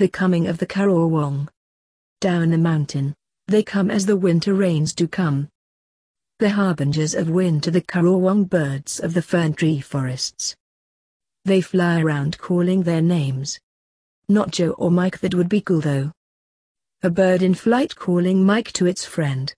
The coming of the Currawong. Down the mountain, they come as the winter rains do come. The harbingers of winter the Currawong birds of the fern tree forests. They fly around calling their names. Not Joe or Mike that would be cool though. A bird in flight calling Mike to its friend.